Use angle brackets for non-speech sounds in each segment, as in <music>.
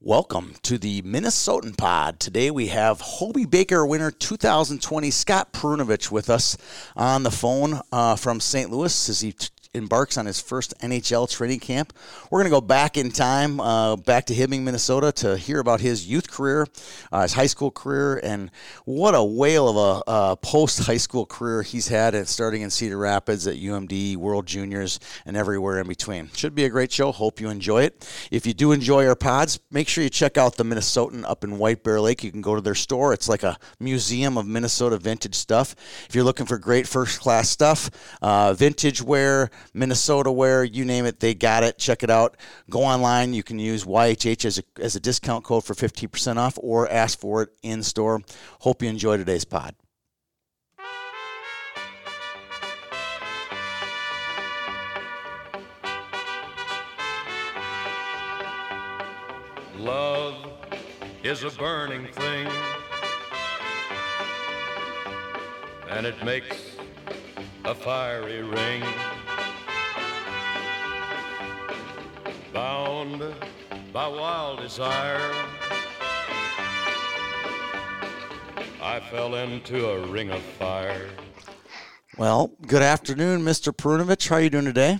Welcome to the Minnesotan Pod. Today we have Hobey Baker winner 2020 Scott Perunovich with us on the phone uh, from St. Louis as he t- embarks on his first NHL training camp. We're going to go back in time, uh, back to Hibbing, Minnesota, to hear about his youth career, uh, his high school career, and what a whale of a uh, post high school career he's had, at starting in Cedar Rapids at UMD, World Juniors, and everywhere in between. Should be a great show. Hope you enjoy it. If you do enjoy our pods, make sure you check out the Minnesotan up in White Bear Lake. You can go to their store. It's like a museum of Minnesota vintage stuff. If you're looking for great first class stuff, uh, vintage wear, Minnesota wear, you name it, they got it. Check it out. Go online. You can use YHH as a, as a discount code for 15% off or ask for it in store. Hope you enjoy today's pod. Love is a burning thing, and it makes a fiery ring. Bound by wild desire, I fell into a ring of fire. Well, good afternoon, Mr. Perunovich. How are you doing today?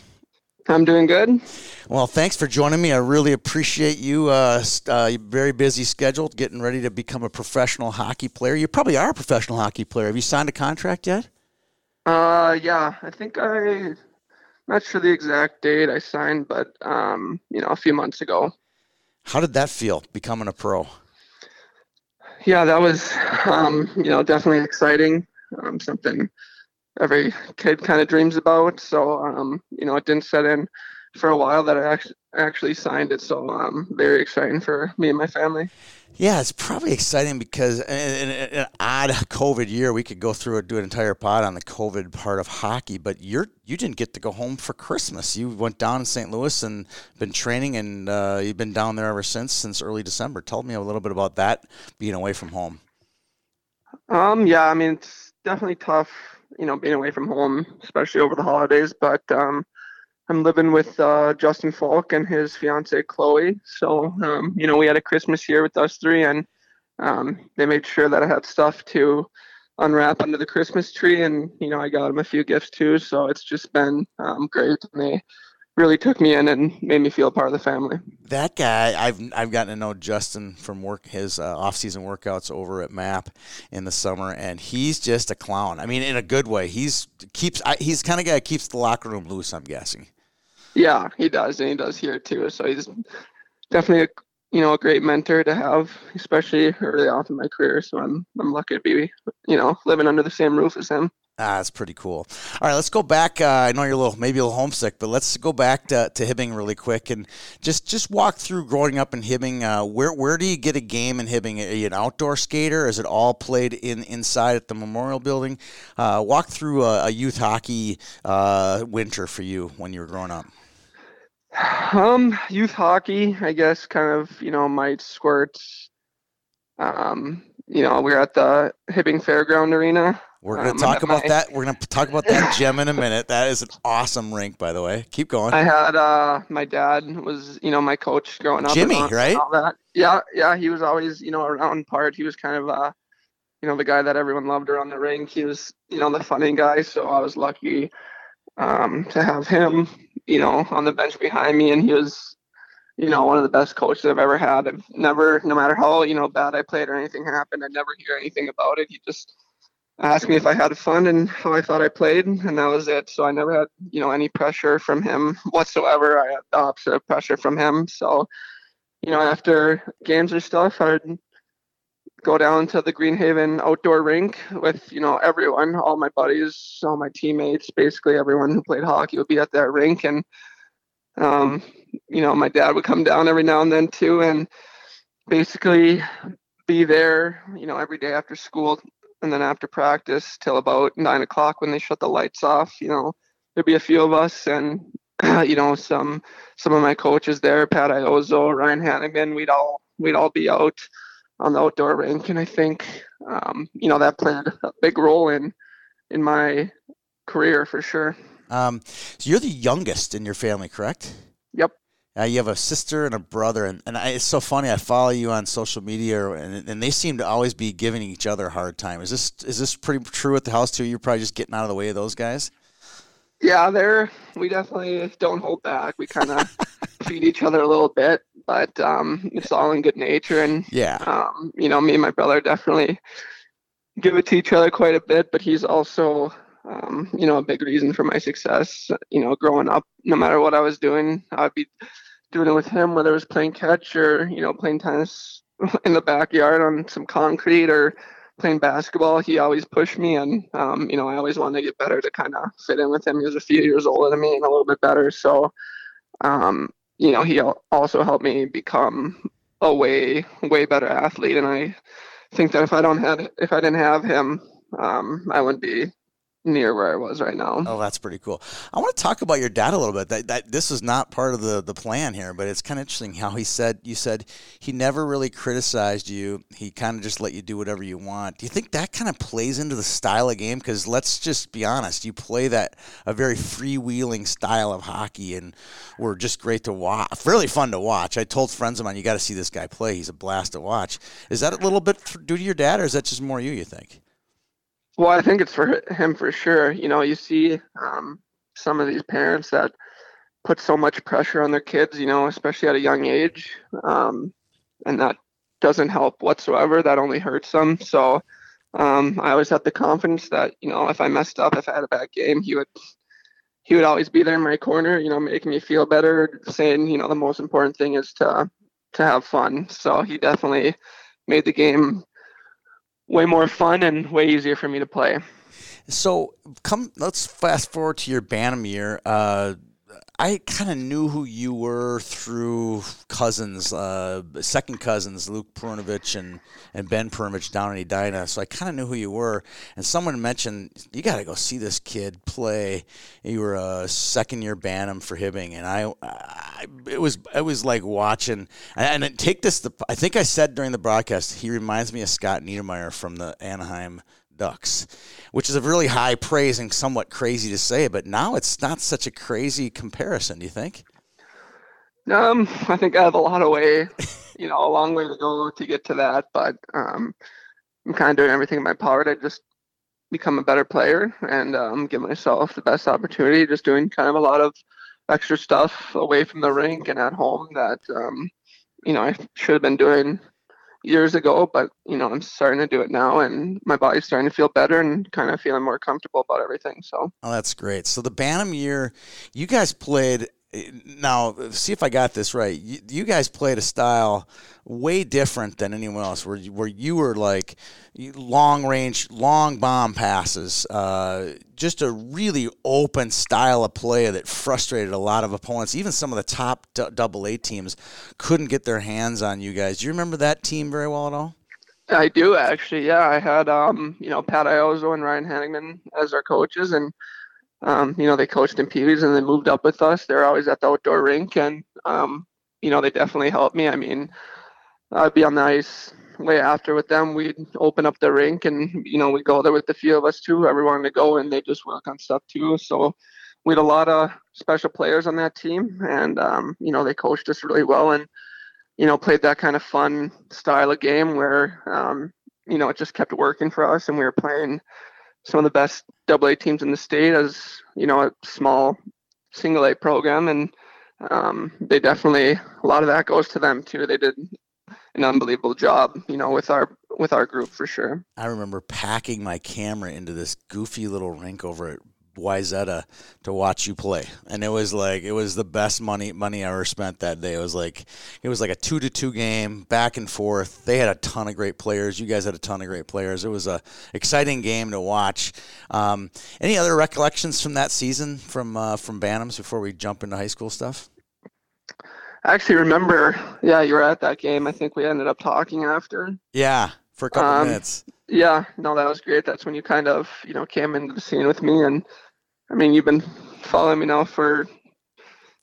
I'm doing good. Well, thanks for joining me. I really appreciate you. Uh, st- uh, very busy schedule, getting ready to become a professional hockey player. You probably are a professional hockey player. Have you signed a contract yet? Uh, yeah, I think I, not sure the exact date I signed, but um, you know, a few months ago. How did that feel, becoming a pro? Yeah, that was, um, you know, definitely exciting. Um, something every kid kind of dreams about. So, um, you know, it didn't set in for a while that I actually actually signed it. So, um, very exciting for me and my family. Yeah, it's probably exciting because in, an odd COVID year, we could go through and do an entire pod on the COVID part of hockey. But you're you didn't get to go home for Christmas. You went down in St. Louis and been training, and uh, you've been down there ever since since early December. Tell me a little bit about that being away from home. Um, yeah, I mean, it's definitely tough, you know, being away from home, especially over the holidays. But um, I'm living with uh, Justin Faulk and his fiance Chloe. So, um, you know, we had a Christmas here with us three, and um, they made sure that I had stuff to unwrap under the Christmas tree, and you know, I got them a few gifts too. So it's just been um, great, and they really took me in and made me feel part of the family. That guy, I've I've gotten to know Justin from work his uh, off season workouts over at MAP in the summer, and he's just a clown. I mean, in a good way. He's keeps I, he's kind of guy keeps the locker room loose. I'm guessing. Yeah, he does, and he does here too. So he's definitely a you know a great mentor to have, especially early on in my career. So I'm I'm lucky to be you know living under the same roof as him. Ah, that's pretty cool. All right, let's go back. Uh, I know you're a little, maybe a little homesick, but let's go back to, to Hibbing really quick and just just walk through growing up in Hibbing. Uh, where where do you get a game in Hibbing? Are you an outdoor skater? Is it all played in inside at the Memorial Building? Uh, walk through a, a youth hockey uh, winter for you when you were growing up. Um, youth hockey, I guess, kind of you know might squirt. Um, you know, we are at the Hibbing Fairground Arena. We're going to Um, talk my- about that. We're going to talk about that gem in a minute. That is an awesome rink, by the way. Keep going. I had uh my dad was you know my coach growing up. Jimmy, all- right? all that. Yeah, yeah. He was always you know around part. He was kind of uh you know the guy that everyone loved around the rink. He was you know the funny guy. So I was lucky um to have him you know on the bench behind me, and he was you know one of the best coaches I've ever had. I've never, no matter how you know bad I played or anything happened, I never hear anything about it. He just asked me if I had fun and how I thought I played, and that was it. So I never had, you know, any pressure from him whatsoever. I had the opposite of pressure from him. So, you know, after games or stuff, I'd go down to the Greenhaven outdoor rink with, you know, everyone, all my buddies, all my teammates, basically everyone who played hockey would be at that rink. And, um, you know, my dad would come down every now and then too, and basically be there, you know, every day after school and then after practice till about nine o'clock when they shut the lights off you know there'd be a few of us and <clears throat> you know some some of my coaches there pat iozo ryan hannigan we'd all we'd all be out on the outdoor rink and i think um, you know that played a big role in in my career for sure Um, so you're the youngest in your family, correct? Yep. Uh, you have a sister and a brother, and, and I, it's so funny. I follow you on social media, and, and they seem to always be giving each other a hard time. Is this is this pretty true at the house too? You're probably just getting out of the way of those guys. Yeah, they're we definitely don't hold back. We kind of <laughs> feed each other a little bit, but um, it's all in good nature. And yeah, um, you know, me and my brother definitely give it to each other quite a bit. But he's also, um, you know, a big reason for my success. You know, growing up, no matter what I was doing, I'd be doing it with him, whether it was playing catch or you know playing tennis <laughs> in the backyard on some concrete or playing basketball, he always pushed me, and um, you know, I always wanted to get better to kind of fit in with him. He was a few years older than me and a little bit better, so um, you know, he also helped me become a way way better athlete. And I think that if I don't had if I didn't have him, um, I wouldn't be near where I was right now. Oh, that's pretty cool. I want to talk about your dad a little bit. That, that this is not part of the the plan here, but it's kind of interesting how he said you said he never really criticized you. He kind of just let you do whatever you want. Do you think that kind of plays into the style of game? Because let's just be honest, you play that a very freewheeling style of hockey, and we're just great to watch. Really fun to watch. I told friends of mine, you got to see this guy play. He's a blast to watch. Is that a little bit due to your dad, or is that just more you? You think? Well, I think it's for him for sure. You know, you see um, some of these parents that put so much pressure on their kids, you know, especially at a young age, um, and that doesn't help whatsoever. That only hurts them. So um, I always had the confidence that you know, if I messed up, if I had a bad game, he would he would always be there in my corner, you know, making me feel better, saying, you know, the most important thing is to to have fun. So he definitely made the game way more fun and way easier for me to play. So come, let's fast forward to your Bantam year. Uh, I kind of knew who you were through cousins, uh, second cousins, Luke Perunovich and, and Ben Perunovich down in Edina. So I kind of knew who you were. And someone mentioned, you got to go see this kid play. You were a second year Bantam for Hibbing. And I, I it was, it was like watching, and, and take this, the, I think I said during the broadcast, he reminds me of Scott Niedermayer from the Anaheim Ducks, which is a really high praise and somewhat crazy to say, but now it's not such a crazy comparison. Do you think? Um, I think I have a lot of way, you know, a long way to go to get to that, but um, I'm kind of doing everything in my power to just become a better player and um, give myself the best opportunity. Just doing kind of a lot of extra stuff away from the rink and at home that um, you know I should have been doing years ago, but you know, I'm starting to do it now and my body's starting to feel better and kind of feeling more comfortable about everything. So Oh, that's great. So the Bantam year, you guys played now see if I got this right. You, you, guys played a style way different than anyone else, where you, where you were like long range, long bomb passes, uh, just a really open style of play that frustrated a lot of opponents. Even some of the top double A teams couldn't get their hands on you guys. Do you remember that team very well at all? I do actually. Yeah, I had um, you know Pat Iozo and Ryan Hanningman as our coaches, and um, you know, they coached in Peavies and they moved up with us. They're always at the outdoor rink, and um, you know, they definitely helped me. I mean, I'd be on the ice way after with them. We'd open up the rink, and you know, we'd go there with the few of us too. Everyone to go, and they just work on stuff too. So we had a lot of special players on that team, and um, you know, they coached us really well, and you know, played that kind of fun style of game where um, you know, it just kept working for us, and we were playing some of the best double A teams in the state as you know a small single A program, and um, they definitely a lot of that goes to them too. They did an unbelievable job, you know, with our with our group for sure. I remember packing my camera into this goofy little rink over at Wayzata to watch you play, and it was like it was the best money money I ever spent that day. It was like it was like a two to two game, back and forth. They had a ton of great players. You guys had a ton of great players. It was a exciting game to watch. Um, any other recollections from that season from uh, from Bantams before we jump into high school stuff? I actually remember. Yeah, you were at that game. I think we ended up talking after. Yeah, for a couple um, minutes. Yeah, no, that was great. That's when you kind of you know came into the scene with me and I mean, you've been following me now for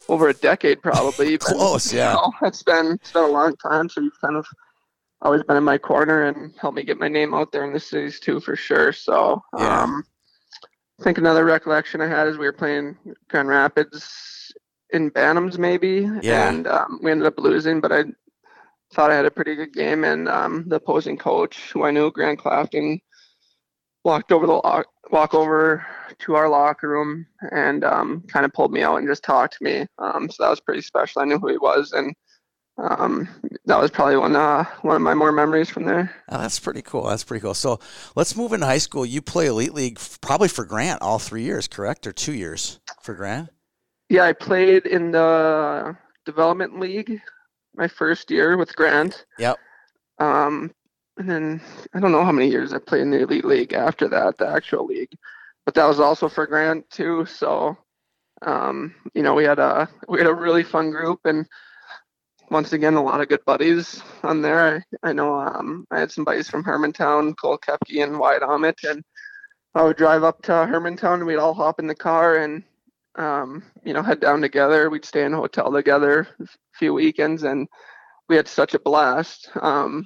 over a decade, probably. <laughs> Close, yeah. <laughs> You know, it's been it's been a long time, so you've kind of always been in my corner and helped me get my name out there in the cities too, for sure. So, yeah. um, I think another recollection I had is we were playing Grand Rapids in Bantams maybe, Yeah. and um, we ended up losing. But I thought I had a pretty good game, and um, the opposing coach, who I knew, Grant Clafton, walked over the lock, walk over to our locker room and um, kind of pulled me out and just talked to me. Um, so that was pretty special. I knew who he was, and um, that was probably one uh, one of my more memories from there. Oh, that's pretty cool. That's pretty cool. So let's move into high school. You play elite league probably for Grant all three years, correct, or two years for Grant? Yeah, I played in the development league my first year with Grant. Yep. Um, and then I don't know how many years I played in the elite league after that, the actual league, but that was also for Grant too. So, um, you know, we had a we had a really fun group, and once again, a lot of good buddies on there. I, I know um, I had some buddies from Hermantown, Cole Koepke and Wyatt Aamodt, and I would drive up to Hermantown, and we'd all hop in the car and um, you know head down together. We'd stay in a hotel together a few weekends, and we had such a blast. Um,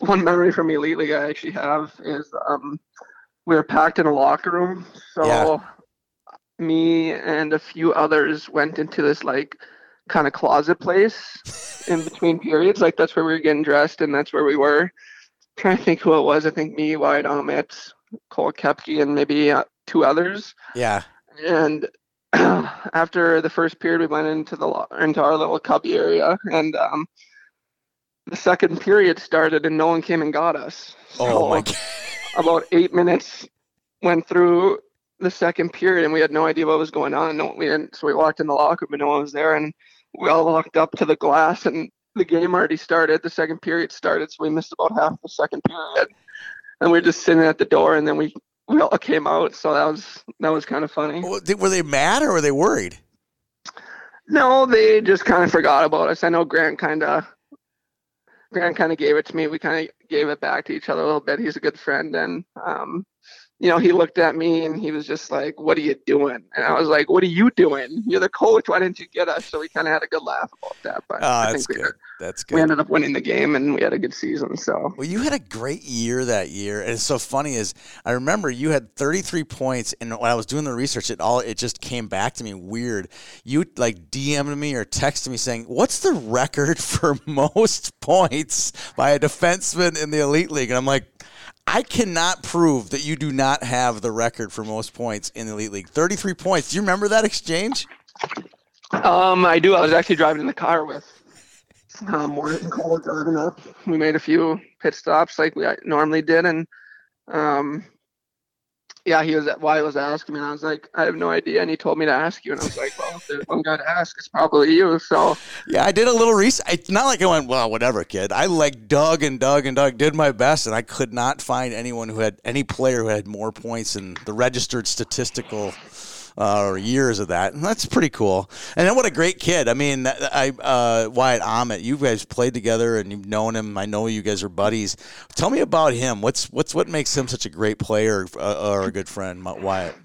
one memory from Elite League I actually have is um, we were packed in a locker room. So Yeah. me and a few others went into this like kind of closet place <laughs> in between periods. Like that's where we were getting dressed and that's where we were. trying to think who it was. I think me, Wyatt Aamodt, Cole Koepke, and maybe uh, two others. Yeah. And <clears throat> after the first period, we went into the lo- into our little cubby area, and um, the second period started, and no one came and got us. Oh my God. <laughs> About eight minutes went through the second period, and we had no idea what was going on. No, we didn't. So we walked in the locker room, and no one was there, and we all walked up to the glass, and the game already started. The second period started, so we missed about half the second period, and we were just sitting at the door, and then we we all came out. So that was that was kind of funny. Were they mad or were they worried? No, they just kind of forgot about us. I know Grant kind of Grant kind of gave it to me. We kind of gave it back to each other a little bit. He's a good friend, and um, you know, he looked at me and he was just like, "What are you doing?" And I was like, "What are you doing? You're the coach. Why didn't you get us?" So we kind of had a good laugh about that. But Oh, I that's think we, good. That's we ended up winning the game and we had a good season. So Well, you had a great year that year, and it's so funny is I remember you had 33 points, and when I was doing the research, it all it just came back to me weird. You like DM'd me or texted me saying, "What's the record <laughs> for most points by a defenseman in the elite league?" And I'm like. I cannot prove that you do not have the record for most points in the elite league. 33 points. Do you remember that exchange? Um, I do. I was actually driving in the car with um, and Cole driving up. We made a few pit stops like we normally did, and um, yeah, he was why was asking me, and I was like, I have no idea, and he told me to ask you, and I was like, well, if guy to ask, it's probably you. So Yeah, I did a little research. It's not like I went, well, whatever, kid. I like dug and dug and dug, did my best, and I could not find anyone who had any player who had more points in the registered statistical uh, years of that. And that's pretty cool. And then what a great kid. I mean, I uh, Wyatt Aamodt, you guys played together and you've known him. I know you guys are buddies. Tell me about him. What's what's what makes him such a great player uh, or a good friend, Wyatt?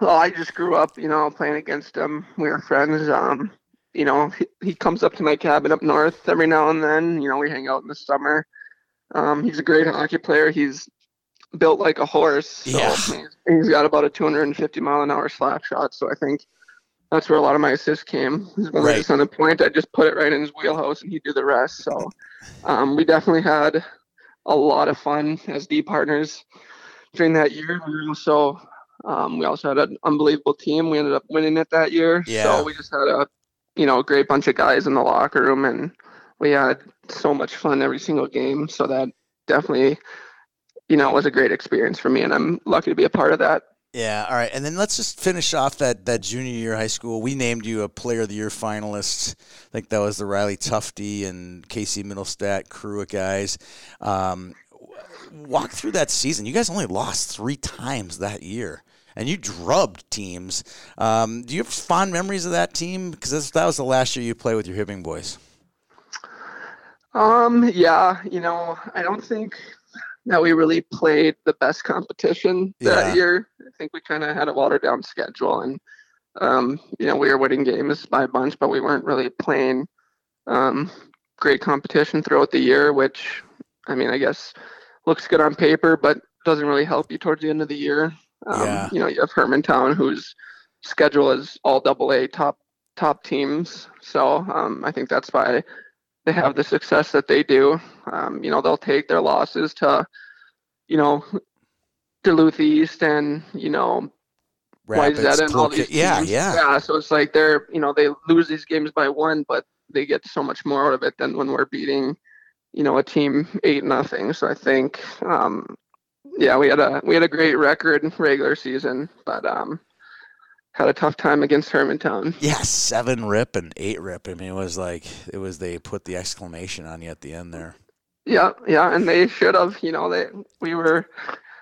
Well, I just grew up, you know, playing against him. We were friends. Um, you know, he, he comes up to my cabin up north every now and then. You know, we hang out in the summer. Um, he's a great hockey player. He's built like a horse. So Yeah. he's, <laughs> he's got about a 250 mile an hour slap shot. So I think that's where a lot of my assists came. When Right. just on the point, I just put it right in his wheelhouse and he'd do the rest. So um, we definitely had a lot of fun as D partners during that year. We also um, we also had an unbelievable team. We ended up winning it that year. Yeah. So we just had a you know great bunch of guys in the locker room, and we had so much fun every single game. So that definitely you know it was a great experience for me, and I'm lucky to be a part of that. Yeah, all right. And then let's just finish off that, that junior year of high school. We named you a player of the year finalist. I think that was the Riley Tufte and Casey Mittelstadt crew of guys. Um, walk through that season. You guys only lost three times that year. And you drubbed teams. Um, do you have fond memories of that team? Because that was the last year you played with your Hibbing boys. Um, yeah, you know, I don't think that we really played the best competition that Yeah. year. I think we kind of had a watered down schedule, and um, you know, we were winning games by a bunch, but we weren't really playing um, great competition throughout the year. Which, I mean, I guess looks good on paper, but doesn't really help you towards the end of the year. Um, Yeah. You know, you have Hermantown, whose schedule is all double A top top teams. So um, I think that's why they have the success that they do. Um, you know, they'll take their losses to, you know, Duluth East and you know Rapids, YZ and all these yeah, teams. yeah. yeah. So it's like they're you know they lose these games by one, but they get so much more out of it than when we're beating, you know, a team eight nothing. So I think, um, yeah, we had a we had a great record regular season, but um, had a tough time against Hermantown. Yeah, seven rip and eight rip. I mean, it was like it was they put the exclamation on you at the end there. Yeah, yeah, and they should have. You know, they we were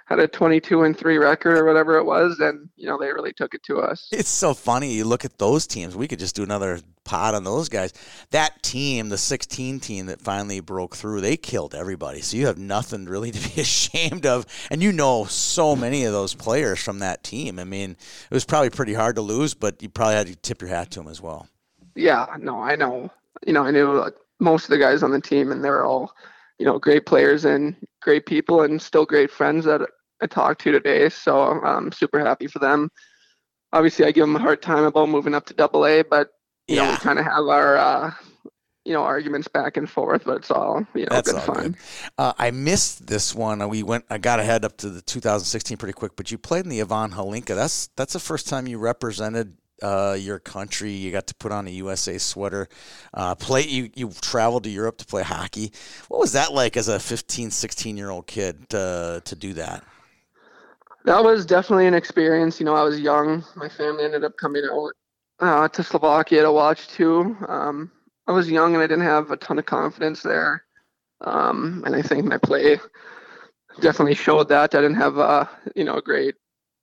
had a 22 and 3 record or whatever it was and you know they really took it to us It's so funny. You look at those teams. We could just do another pod on those guys. That team, the 16 team that finally broke through, they killed everybody. So you have nothing really to be <laughs> ashamed of. And you know so many of those players from that team. I mean, it was probably pretty hard to lose, but you probably had to tip your hat to them as well. yeah no i know you know i knew like, most of the guys on the team and they're all you know great players and great people and still great friends that i talked to today so i'm super happy for them obviously i give them a hard time about moving up to double a but you know we kind of have our uh you know arguments back and forth but it's all you know That's good all fun good. Uh, I missed this one. We went. I got ahead up to the 2016 pretty quick, but you played in the Ivan Hlinka. That's that's the first time you represented uh, your country. You got to put on a USA sweater. Uh, play. You you traveled to Europe to play hockey. What was that like as a 15, 16 year old kid to to do that? That was definitely an experience. You know, I was young. My family ended up coming out uh, to Slovakia to watch too. Um, I was young and I didn't have a ton of confidence there. Um, and I think my play definitely showed that. I didn't have a you know a great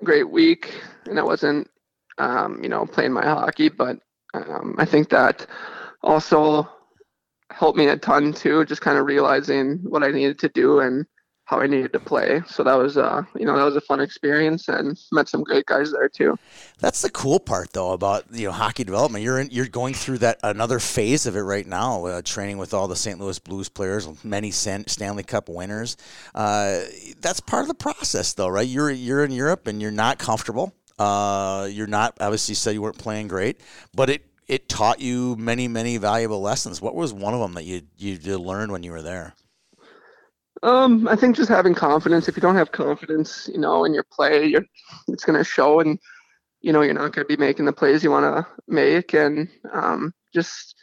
great week, and I wasn't um, you know playing my hockey. But um, I think that also helped me a ton too. Just kind of realizing what I needed to do and how I needed to play. So that was uh you know that was a fun experience and met some great guys there too. That's the cool part, though, about you know hockey development. You're in, you're going through that another phase of it right now, uh, training with all the St. Louis Blues players, many San, Stanley Cup winners. Uh, that's part of the process, though, right? You're you're in Europe and you're not comfortable. Uh, you're not obviously said you weren't playing great, but it it taught you many many valuable lessons. What was one of them that you you did learn when you were there? Um, I think just having confidence. If you don't have confidence, you know, in your play, you're it's gonna show, and you know you're not gonna be making the plays you want to make, and um, just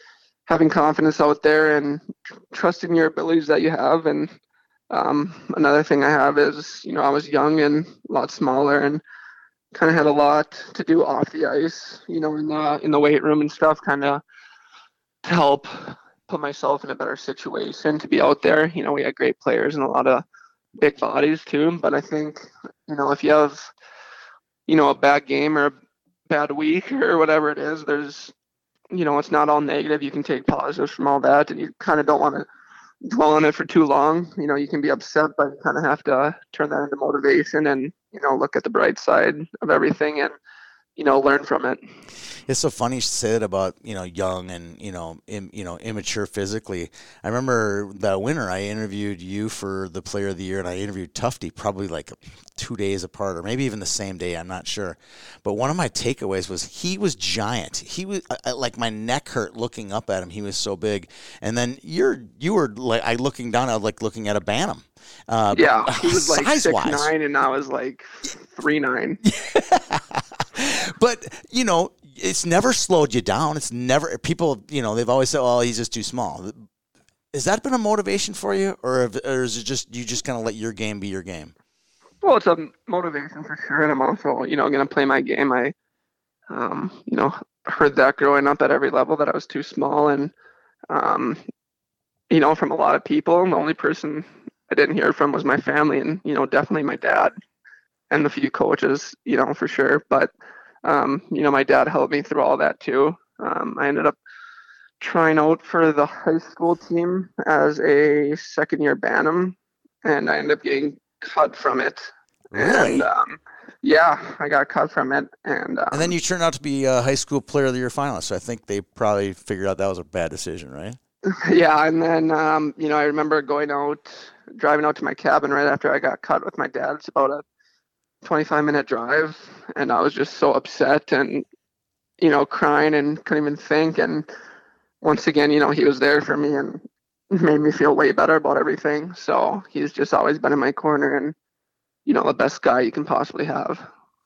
having confidence out there and tr- trusting your abilities that you have. And um, another thing I have is, you know, I was young and a lot smaller, and kind of had a lot to do off the ice, you know, in the in the weight room and stuff, kind of to help put myself in a better situation to be out there. You know, we had great players and a lot of big bodies too. But I think, you know, if you have, you know, a bad game or a bad week <laughs> or whatever it is, there's, you know, it's not all negative. You can take positives from all that, and you kind of don't want to dwell on it for too long. You know, you can be upset, but you kind of have to turn that into motivation and, you know, look at the bright side of everything and, you know, learn from it. It's so funny you said about you know young and you know Im, you know immature physically. I remember that winter I interviewed you for the Player of the Year, and I interviewed Tufte probably like two days apart, or maybe even the same day. I'm not sure. But one of my takeaways was he was giant. He was I- like my neck hurt looking up at him. He was so big. And then you're you were like I looking down. I was like looking at a bantam. Uh, Yeah, he <laughs> was like six size-wise. nine, and I was like three nine. <laughs> but you know, it's never slowed you down. It's never people. You know, they've always said, "Oh, he's just too small." Has that been a motivation for you, or, have- or is it just you just kind of let your game be your game? Well, it's a motivation for sure, and I'm also, you know, gonna play my game. I, um, you know, heard that growing up at every level that I was too small, and, um, you know, from a lot of people. The only person I didn't hear from was my family, and you know, definitely my dad, and a few coaches, you know, for sure. But, um, you know, my dad helped me through all that too. Um, I ended up trying out for the high school team as a second year Bantam, and I ended up getting cut from it. Really? And um, yeah, I got cut from it, and um, And then you turned out to be a high school player of the year finalist. So I think they probably figured out that was a bad decision, right? <laughs> yeah, and then um, you know I remember going out, driving out to my cabin right after I got cut with my dad. It's about a 25 minute drive, and I was just so upset, and you know, crying and couldn't even think. And once again, you know, he was there for me and made me feel way better about everything. So he's just always been in my corner and, you know, the best guy you can possibly have.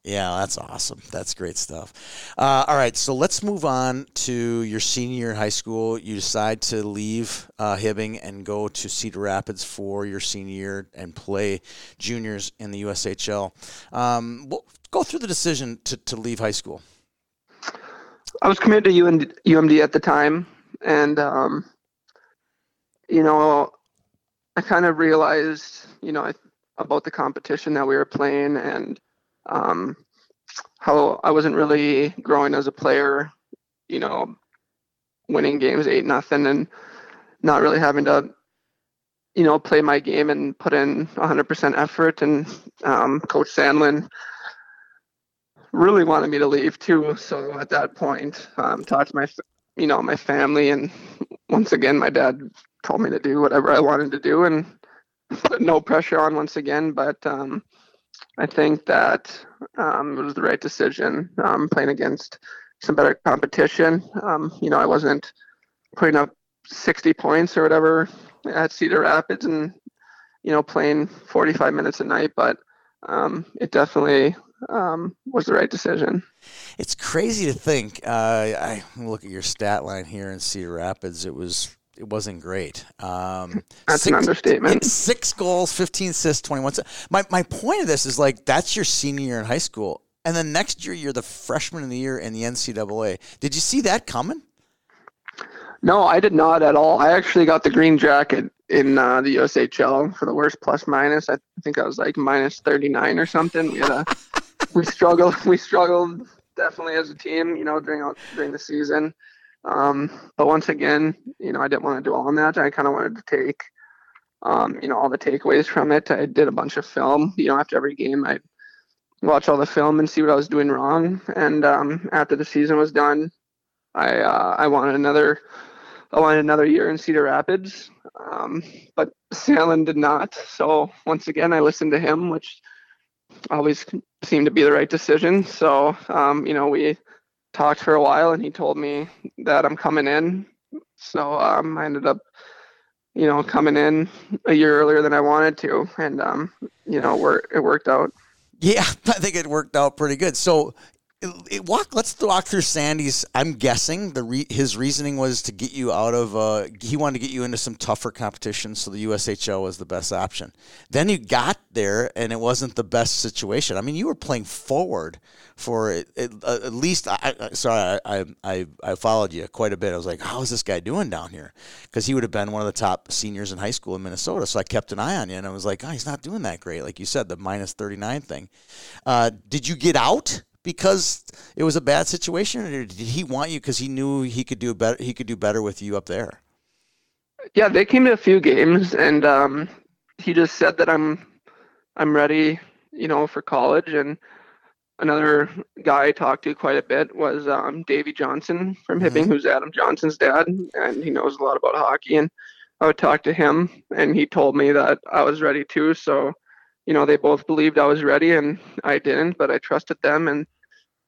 Yeah, that's awesome. That's great stuff. Uh, all right, so let's move on to your senior year in high school. You decide to leave uh, Hibbing and go to Cedar Rapids for your senior year and play juniors in the USHL. Um, go through the decision to, to leave high school. I was committed to UMD at the time, and um, you know, I kind of realized, you know, about the competition that we were playing and um, how I wasn't really growing as a player, you know, winning games eight nothing and not really having to, you know, play my game and put in 100% effort. And um, Coach Sandelin really wanted me to leave too. So at that point, um, talked to my, you know, my family, and once again, my dad told me to do whatever I wanted to do and put no pressure on once again. But um, I think that um, it was the right decision um, playing against some better competition. Um, you know, I wasn't putting up 60 points or whatever at Cedar Rapids and, you know, playing 45 minutes a night, but um, it definitely um, was the right decision. It's crazy to think. Uh, I look at your stat line here in Cedar Rapids. It was it wasn't great. Um, that's six, an understatement. Six goals, 15 assists, 21. My, my point of this is like, that's your senior year in high school. And then next year, you're the freshman of the year in the NCAA. Did you see that coming? No, I did not at all. I actually got the green jacket in uh, the USHL for the worst plus minus. I think I was like minus 39 or something. We had a, we struggled. <laughs> We struggled definitely as a team, you know, during during the season. Um, but once again, you know, I didn't want to do all on that. I kind of wanted to take, um, you know, all the takeaways from it. I did a bunch of film. You know, after every game, I watch all the film and see what I was doing wrong. And um, after the season was done, I uh, I wanted another I wanted another year in Cedar Rapids, um, but Sandelin did not. So once again, I listened to him, which always seemed to be the right decision. So um, you know, we talked for a while and he told me that I'm coming in. So um, I ended up, you know, coming in a year earlier than I wanted to, and um, you know, it worked out. Yeah, <laughs> I think it worked out pretty good. So it, walk. Let's walk through Sandy's. I'm guessing the re, his reasoning was to get you out of. Uh, he wanted to get you into some tougher competition, so the USHL was the best option. Then you got there, and it wasn't the best situation. I mean, you were playing forward for it, it, uh, at least. I, sorry, I, I I followed you quite a bit. I was like, how is this guy doing down here? Because he would have been one of the top seniors in high school in Minnesota. So I kept an eye on you, and I was like, oh, he's not doing that great. Like you said, the minus thirty nine thing. Uh, did you get out? Because it was a bad situation, or did he want you because he knew he could do better? He could do better with you up there. Yeah, they came to a few games, and um, he just said that I'm I'm ready, you know, for college. And another guy I talked to quite a bit was um, Davy Johnson from mm-hmm. Who's Adam Johnson's dad, and he knows a lot about hockey. And I would talk to him, and he told me that I was ready too. So you know, they both believed I was ready and I didn't, but I trusted them. And,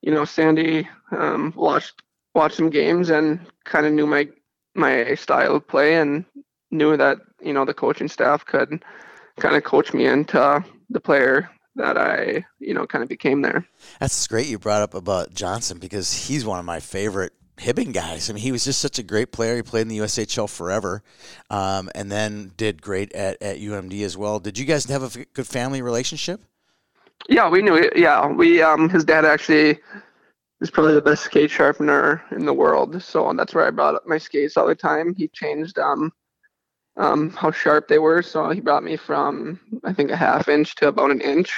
you know, Sandy um, watched watched some games and kind of knew my my style of play and knew that you know the coaching staff could kind of coach me into the player that I you know kind of became there. That's great you brought up about Johnson because he's one of my favorite Hibbing guys. I mean, he was just such a great player. He played in the USHL forever, um, and then did great at, at UMD as well. Did you guys have a good family relationship? Yeah, we knew. It. Yeah, we. Um, his dad actually is probably the best skate sharpener in the world. So that's where I brought up my skates all the time. He changed um, um, how sharp they were. So he brought me from I think a half inch to about an inch.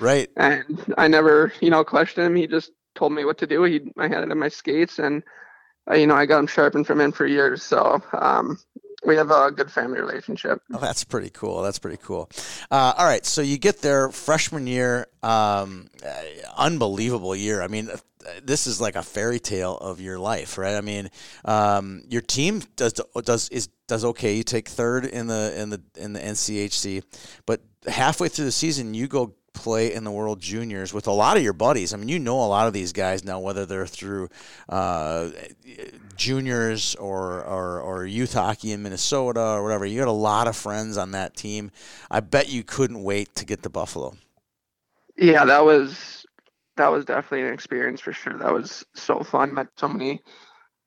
Right. And I never, you know, questioned him. He just told me what to do. He I had it in my skates and uh, you know, I got them sharpened from him for years. So um, we have a good family relationship. Oh, that's pretty cool. That's pretty cool. Uh, all right, so you get there freshman year, um, uh, unbelievable year. I mean, this is like a fairy tale of your life, right? I mean, um, your team does does is does okay. You take third in the in the in the NCHC, but halfway through the season, you go play in the World Juniors with a lot of your buddies. I mean, you know a lot of these guys now, whether they're through uh, juniors or, or, or youth hockey in Minnesota or whatever. You had a lot of friends on that team. I bet you couldn't wait to get to Buffalo. Yeah, that was that was definitely an experience for sure. That was so fun. Met so many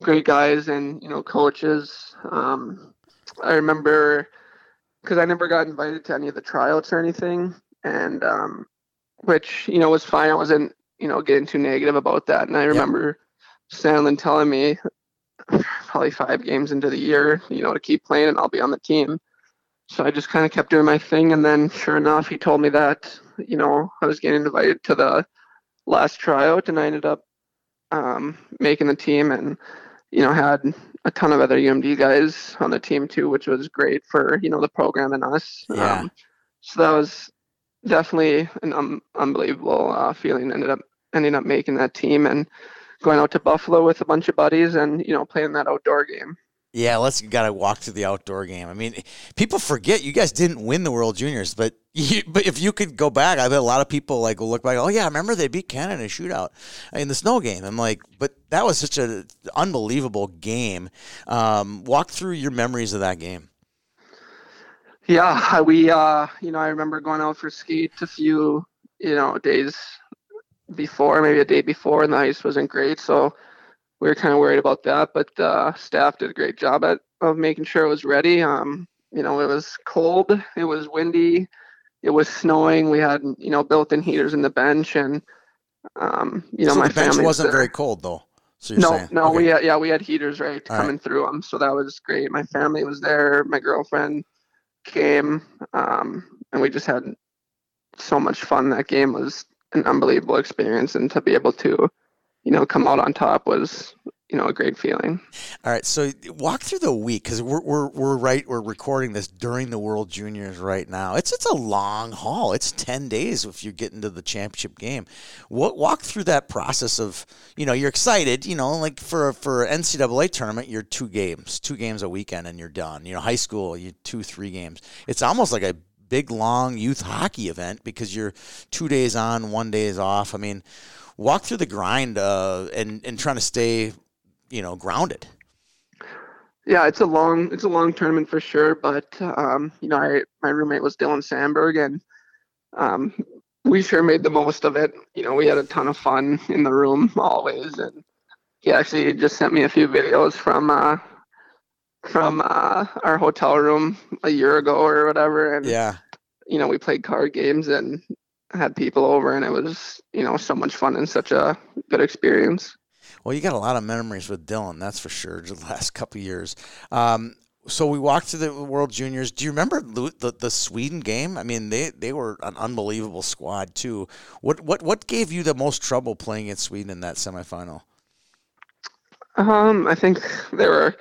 great guys and you know coaches. Um, I remember because I never got invited to any of the tryouts or anything, and um, which you know was fine. I wasn't you know getting too negative about that. And I remember. Sandelin telling me probably five games into the year, you know, to keep playing and I'll be on the team. So I just kind of kept doing my thing, and then sure enough, he told me that you know I was getting invited to the last tryout, and I ended up um, making the team, and you know had a ton of other UMD guys on the team too, which was great for you know the program and us. Yeah. Um, so that was definitely an um, unbelievable uh, feeling. Ended up ending up making that team and going out to Buffalo with a bunch of buddies and you know playing that outdoor game. Yeah, let's gotta walk to the outdoor game. I mean, people forget you guys didn't win the World Juniors, but <laughs> you, but if you could go back, I bet a lot of people like will look back. Oh yeah, I remember they beat Canada in a shootout in the snow game. I'm like, but that was such an unbelievable game. Um, walk through your memories of that game. Yeah, <laughs> we uh, you know I remember going out for skates a few you know days before, maybe a day before, and the ice wasn't great, so we were kind of worried about that, but uh, staff did a great job at of making sure it was ready. Um, you know, it was cold, it was windy, it was snowing. We had you know built-in heaters in the bench, and um, you know so my family wasn't was very cold though. So you no, saying. no, okay. we had yeah we had heaters right All coming right. through them, so that was great. My family was there, my girlfriend came, um, and we just had so much fun. That game was an unbelievable experience, and to be able to, you know, come out on top was you know a great feeling. All right, so walk through the week because we're, we're we're right we're recording this during the World Juniors right now. It's it's a long haul. It's ten days if you get into the championship game. What walk through that process of you know you're excited you know like for for NCAA tournament you're two games two games a weekend and you're done. You know high school you two three games. It's almost like a big long youth hockey event because you're two days on one day is off. I mean, walk through the grind uh, and and trying to stay you know grounded. Yeah it's a long it's a long tournament for sure but um, you know I, my roommate was dylan samberg and um, we sure made the most of it. You know we had a ton of fun in the room <laughs> always and he actually just sent me a few videos from uh, from uh, our hotel room a year ago or whatever and yeah. you know we played card games and had people over and it was you know so much fun and such a good experience well, you got a lot of memories with Dylan, that's for sure. <laughs> The last couple years. Um, so we walked to the World Juniors. Do you remember the, the Sweden game? I mean, they, they were an unbelievable squad too. What what what gave you the most trouble playing in Sweden in that semifinal? Um, I think they were,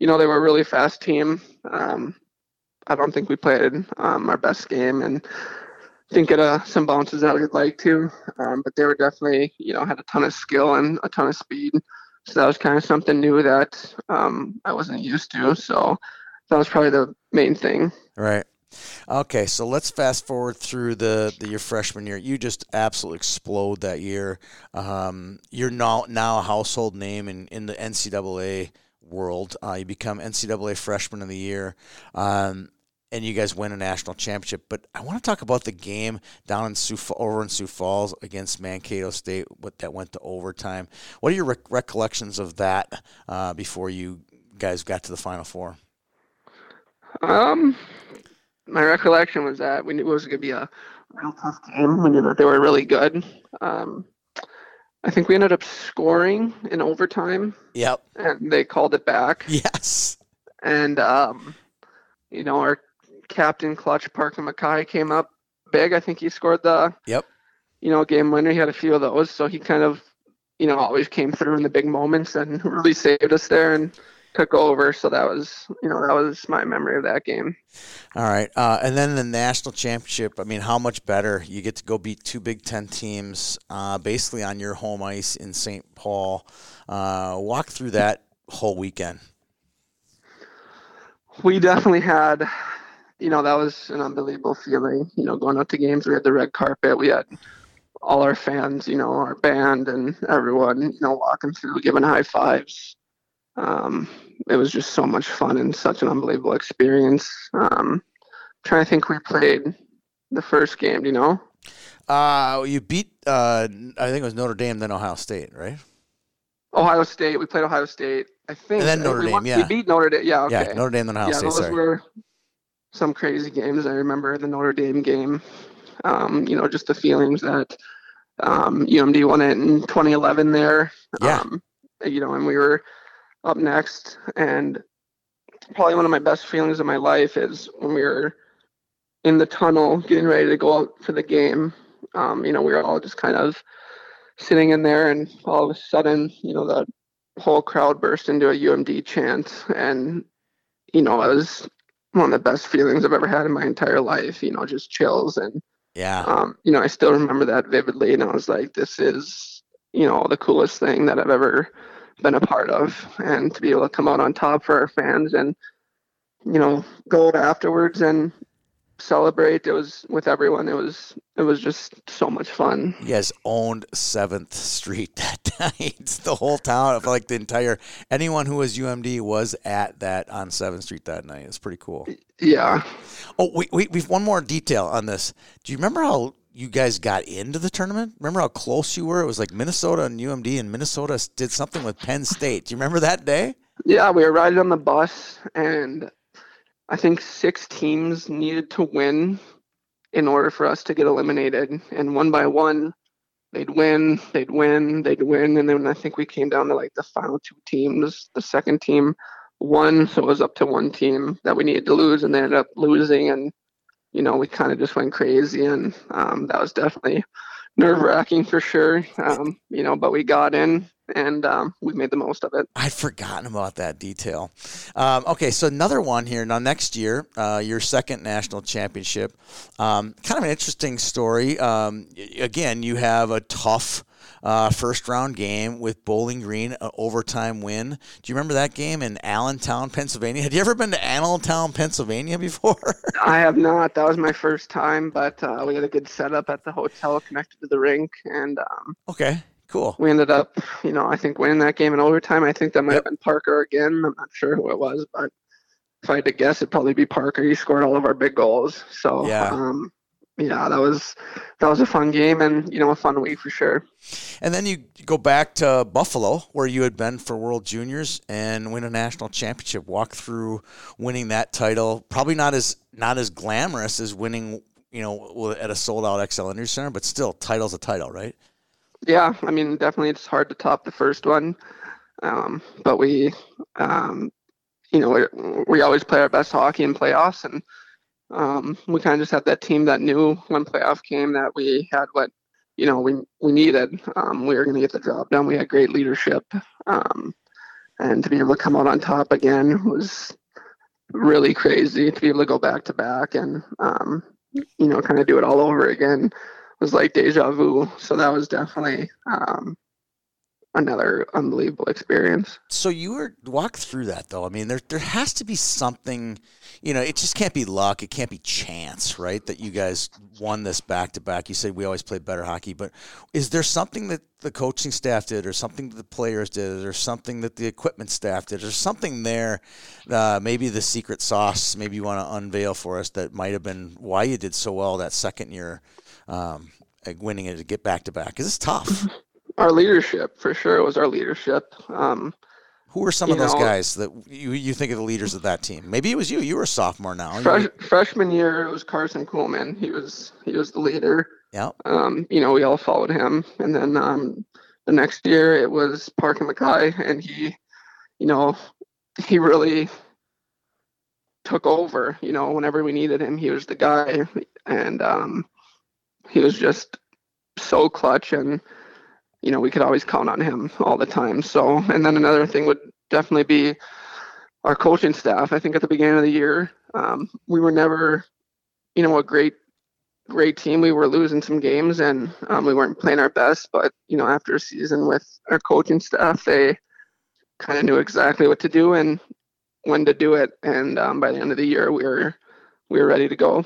you know, they were a really fast team. Um, I don't think we played um, our best game, and didn't get uh, some bounces that we'd like to, um, but they were definitely, you know, had a ton of skill and a ton of speed. So that was kind of something new that um, I wasn't used to. So that was probably the main thing. Right. Okay, so let's fast forward through the, the your freshman year. You just absolutely explode that year. Um, you're now now a household name in, in the NCAA world. Uh, you become NCAA Freshman of the Year. Um, and you guys win a national championship. But I want to talk about the game down in Sioux over in Sioux Falls against Mankato State, what that went to overtime. What are your rec- recollections of that uh, before you guys got to the Final Four? Um, my recollection was that we knew it was going to be a real tough game. We knew that they were really good. Um, I think we ended up scoring in overtime. Yep. And they called it back. <laughs> Yes. And um, you know, our captain clutch Parker Mackay came up big. I think he scored the yep. You know, game winner. He had a few of those, so he kind of, you know, always came through in the big moments and <laughs> really saved us there and took over. So that was, you know, that was my memory of that game. All right, uh, and then the national championship. I mean, how much better you get to go beat two Big Ten teams, uh, basically on your home ice in St. Paul. Uh, walk through that whole weekend. We definitely had you know, that was an unbelievable feeling. You know, going out to games, we had the red carpet, we had all our fans, you know, our band and everyone, you know, walking through, giving high fives. Um, it was just so much fun and such an unbelievable experience. Um, trying to think, we played the first game. Do you know? Uh, you beat, uh, I think it was Notre Dame, then Ohio State, right? Ohio State. We played Ohio State. I think. And then Notre we Dame, won- yeah. We beat Notre Dame. Yeah. Okay. Yeah, Notre Dame, then Ohio yeah, State. those Sorry. were some crazy games. I remember the Notre Dame game. Um, you know, just the feelings that um, UMD won it in 2011 there. Yeah. Um, you know, and we were up next, and probably one of my best feelings of my life is when we were in the tunnel getting ready to go out for the game. Um, you know, we were all just kind of sitting in there, and all of a sudden, you know, the whole crowd burst into a UMD chant, and you know, it was one of the best feelings I've ever had in my entire life. You know, just chills, and Yeah. um, you know, I still remember that vividly, and I was like, this is, you know, the coolest thing that I've ever been a part of, and to be able to come out on top for our fans, and you know, go out afterwards and celebrate. It was with everyone. It was it was just so much fun. You guys owned Seventh Street <laughs> that night. the whole town, I felt like the entire anyone who was UMD was at that on Seventh Street that night. It's pretty cool. Yeah. Oh, wait, wait, we've one more detail on this. Do you remember how you guys got into the tournament? Remember how close you were? It was like Minnesota and UMD, and Minnesota did something with Penn State. Do you remember that day? Yeah, we were riding on the bus, and I think six teams needed to win in order for us to get eliminated. And one by one, they'd win, they'd win, they'd win. And then I think we came down to like the final two teams. The second team won, so it was up to one team that we needed to lose, and they ended up losing. And, you know, we kind of just went crazy. And um, that was definitely nerve wracking for sure. Um, you know, but we got in and um, we made the most of it. I'd forgotten about that detail. Um, okay, so another one here. Now, next year, uh, your second national championship. Um, kind of an interesting story. Um, again, you have a tough uh, first round game with Bowling Green, an overtime win. Do you remember that game in Allentown, Pennsylvania? Had you ever been to Allentown, Pennsylvania before? <laughs> I have not. That was my first time, but uh, we had a good setup at the hotel connected to the rink, and um, okay, cool. we ended up, you know, I think winning that game in overtime. I think that might Yep. have been Parker again. I'm not sure who it was, but if I had to guess, it'd probably be Parker. He scored all of our big goals. So Yeah. um, yeah, that was that was a fun game and you know a fun week for sure. And then you go back to Buffalo, where you had been for World Juniors, and win a national championship. Walk through winning that title. Probably not as not as glamorous as winning, you know, at a sold out Xcel Energy Center, but still, title's a title, right? Yeah, I mean, definitely it's hard to top the first one, um, but we, um, you know, we, we always play our best hockey in playoffs, and um, we kind of just had that team that knew when playoff came that we had what you know we we needed. Um, we were going to get the job done. We had great leadership, um, and to be able to come out on top again was really crazy. To be able to go back to back and um, you know kind of do it all over again was like deja vu. So that was definitely um, another unbelievable experience. So you were walk through that though. I mean, there there has to be something, you know, it just can't be luck. It can't be chance, right? That you guys won this back to back. You said we always play better hockey, but is there something that the coaching staff did, or something that the players did, or something that the equipment staff did, or something there? Uh, maybe the secret sauce. Maybe you want to unveil for us that might have been why you did so well that second year, um, winning it to get back to back. Because it's tough. <laughs> Our leadership, for sure, it was our leadership. Um, Who are some of those know- guys that you you think of the leaders of that team? Maybe it was you. You were a sophomore now. Fresh, were- freshman year, it was Karson Kuhlman. He was he was the leader. yeah. Um, you know, we all followed him, and then um, the next year it was Parker Mackay, and he, you know, he really took over. You know, whenever we needed him, he was the guy, and um, he was just so clutch, and you know, we could always count on him all the time. So, and then another thing would definitely be our coaching staff. I think at the beginning of the year, um, we were never, you know, a great great team. We were losing some games and um, we weren't playing our best. But you know, after a season with our coaching staff, they kind of knew exactly what to do and when to do it. And um, by the end of the year, we were we were ready to go.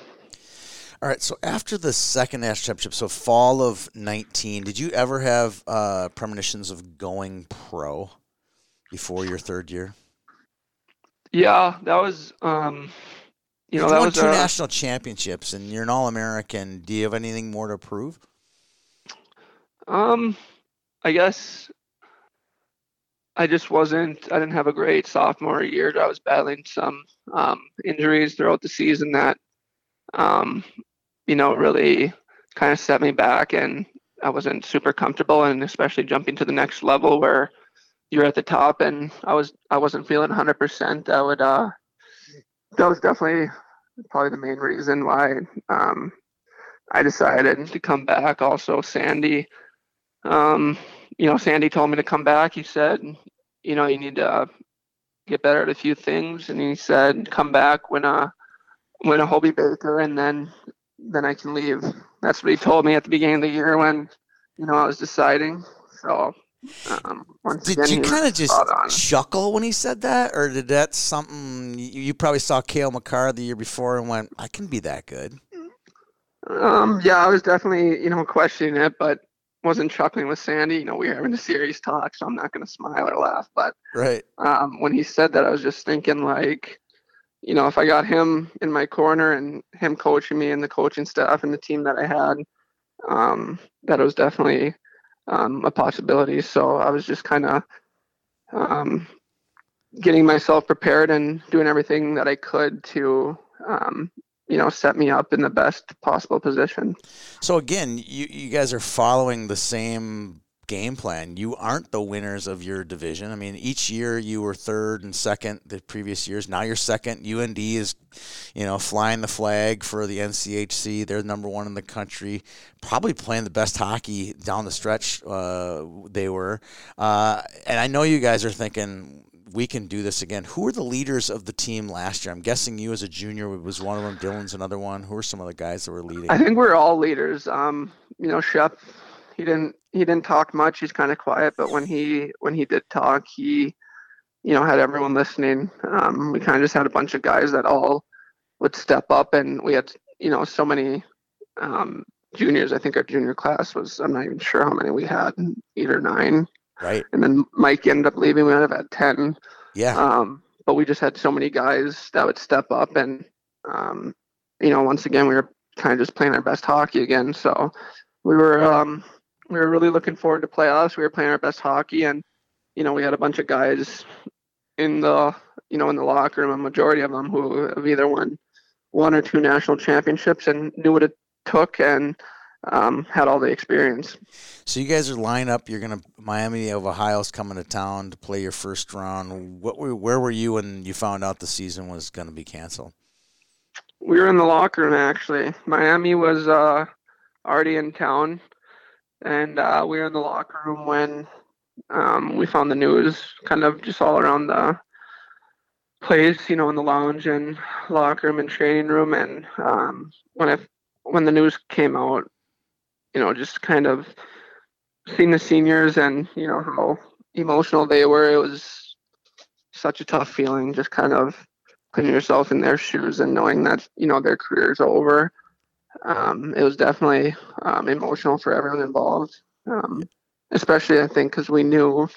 All right. So after the second national championship, so fall of 19, did you ever have uh, premonitions of going pro before your third year? Yeah, that was, um, you know, you that won was two uh, national championships, and you're an All-American. Do you have anything more to prove? Um, I guess I just wasn't. I didn't have a great sophomore year. I was battling some um, injuries throughout the season that, um, you know, really kind of set me back, and I wasn't super comfortable, and especially jumping to the next level where you're at the top, and I was I wasn't feeling 100%. That would uh, that was definitely probably the main reason why um, I decided to come back. Also, Sandy um, you know, Sandy told me to come back. He said, you know, you need to uh, get better at a few things, and he said, come back when a when a Hobey Baker, and then then I can leave. That's what he told me at the beginning of the year when, you know, I was deciding. So. Um, once Did again, you kind of just chuckle when he said that, or did that something you, you probably saw Cale Makar the year before and went, "I can be that good"? Um, yeah, I was definitely, you know, questioning it, but wasn't chuckling with Sandy. You know, we were having a serious talk, so I'm not going to smile or laugh. But Right. um, when he said that, I was just thinking, like, you know, if I got him in my corner and him coaching me and the coaching staff and the team that I had, um, that was definitely um, a possibility. So I was just kind of um, getting myself prepared and doing everything that I could to, um, you know, set me up in the best possible position. So again, you you guys are following the same game plan. You aren't the winners of your division. I mean, each year you were third and second the previous years. Now you're second. UND is, you know, flying the flag for the NCHC. They're number one in the country. Probably playing the best hockey down the stretch. Uh, they were, uh, and I know you guys are thinking. We can do this again. Who are the leaders of the team last year? I'm guessing you as a junior was one of them. Dylan's another one. Who are some of the guys that were leading? I think we're all leaders. Um, you know, Shep, he didn't he didn't talk much. He's kind of quiet, but when he when he did talk, he, you know, had everyone listening. Um, we kind of just had a bunch of guys that all would step up, and we had you know so many um, juniors. I think our junior class was I'm not even sure how many we had, eight or nine. right. And then Mike ended up leaving. We might have had ten. Yeah. Um, but we just had so many guys that would step up, and um, you know, once again, we were kind of just playing our best hockey again. So we were um, we were really looking forward to playoffs. We were playing our best hockey, and you know, we had a bunch of guys in the you know in the locker room, a majority of them who have either won one or two national championships and knew what it took and um, had all the experience. So you guys are lined up. You're gonna Miami of Ohio's coming to town to play your first round. What were, where were you when you found out the season was gonna be canceled? We were in the locker room actually. Miami was uh, already in town, and uh, we were in the locker room when um, we found the news, kind of just all around the place, you know, in the lounge and locker room and training room. And um, when I when the news came out, you know, just kind of seeing the seniors and you know how emotional they were. It was such a tough feeling, just kind of putting yourself in their shoes and knowing that you know their career's over. Um, it was definitely um, emotional for everyone involved, um, especially I think because we knew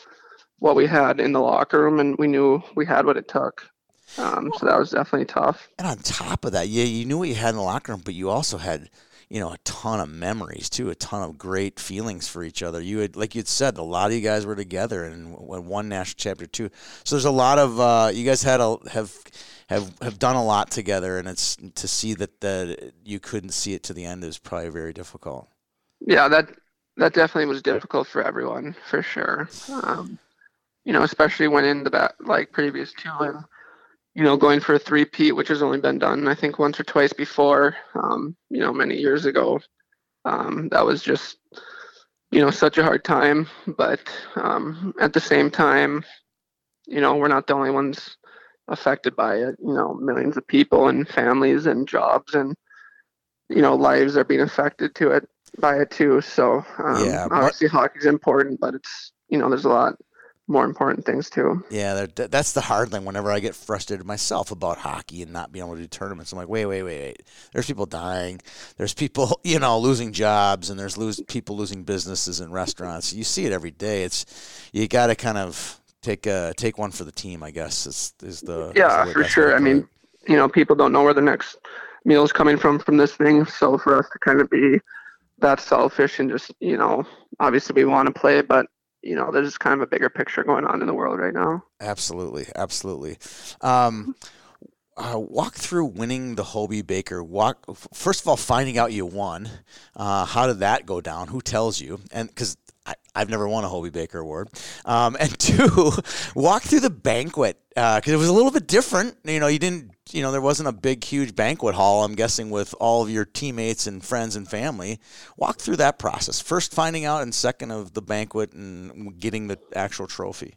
what we had in the locker room and we knew we had what it took. Um, so that was definitely tough. And on top of that, yeah, you knew what you had in the locker room, but you also had, you know, a ton of memories too, a ton of great feelings for each other. You had, like you'd said, a lot of you guys were together and one national chapter two. So there's a lot of uh, you guys had a have have have done a lot together, and it's to see that that you couldn't see it to the end is probably very difficult. Yeah, that that definitely was difficult for everyone for sure. Um, you know, especially when in the back, like previous two and you know going for a three-peat, which has only been done I think once or twice before. Um, you know, many years ago. Um, that was just you know such a hard time, but um, at the same time, you know, we're not the only ones affected by it. You know, millions of people and families and jobs and you know lives are being affected to it by it too. So um, Yeah, but- obviously hockey's important, but it's you know there's a lot more important things too. Yeah, that's the hard thing. Whenever I get frustrated myself about hockey and not being able to do tournaments, I'm like, wait, wait, wait, wait. There's people dying. There's people, <laughs> you know, losing jobs, and there's lose people losing businesses and restaurants. You see it every day. It's you got to kind of take uh, take one for the team. I guess is is the yeah is the for sure. I mean, you know, people don't know where the next meal is coming from from this thing. So for us to kind of be that selfish and just you know, obviously we want to play, but you know, there's kind of a bigger picture going on in the world right now. Absolutely, absolutely. Um, uh, walk through winning the Hobey Baker. Walk first of all, finding out you won. Uh, how did that go down? Who tells you? And because I, have never won a Hobey Baker Award. Um, <laughs> and two, walk through the banquet because uh, it was a little bit different. You know, you didn't you know, there wasn't a big, huge banquet hall, I'm guessing, with all of your teammates and friends and family. Walk through that process. First, finding out, and second, of the banquet and getting the actual trophy.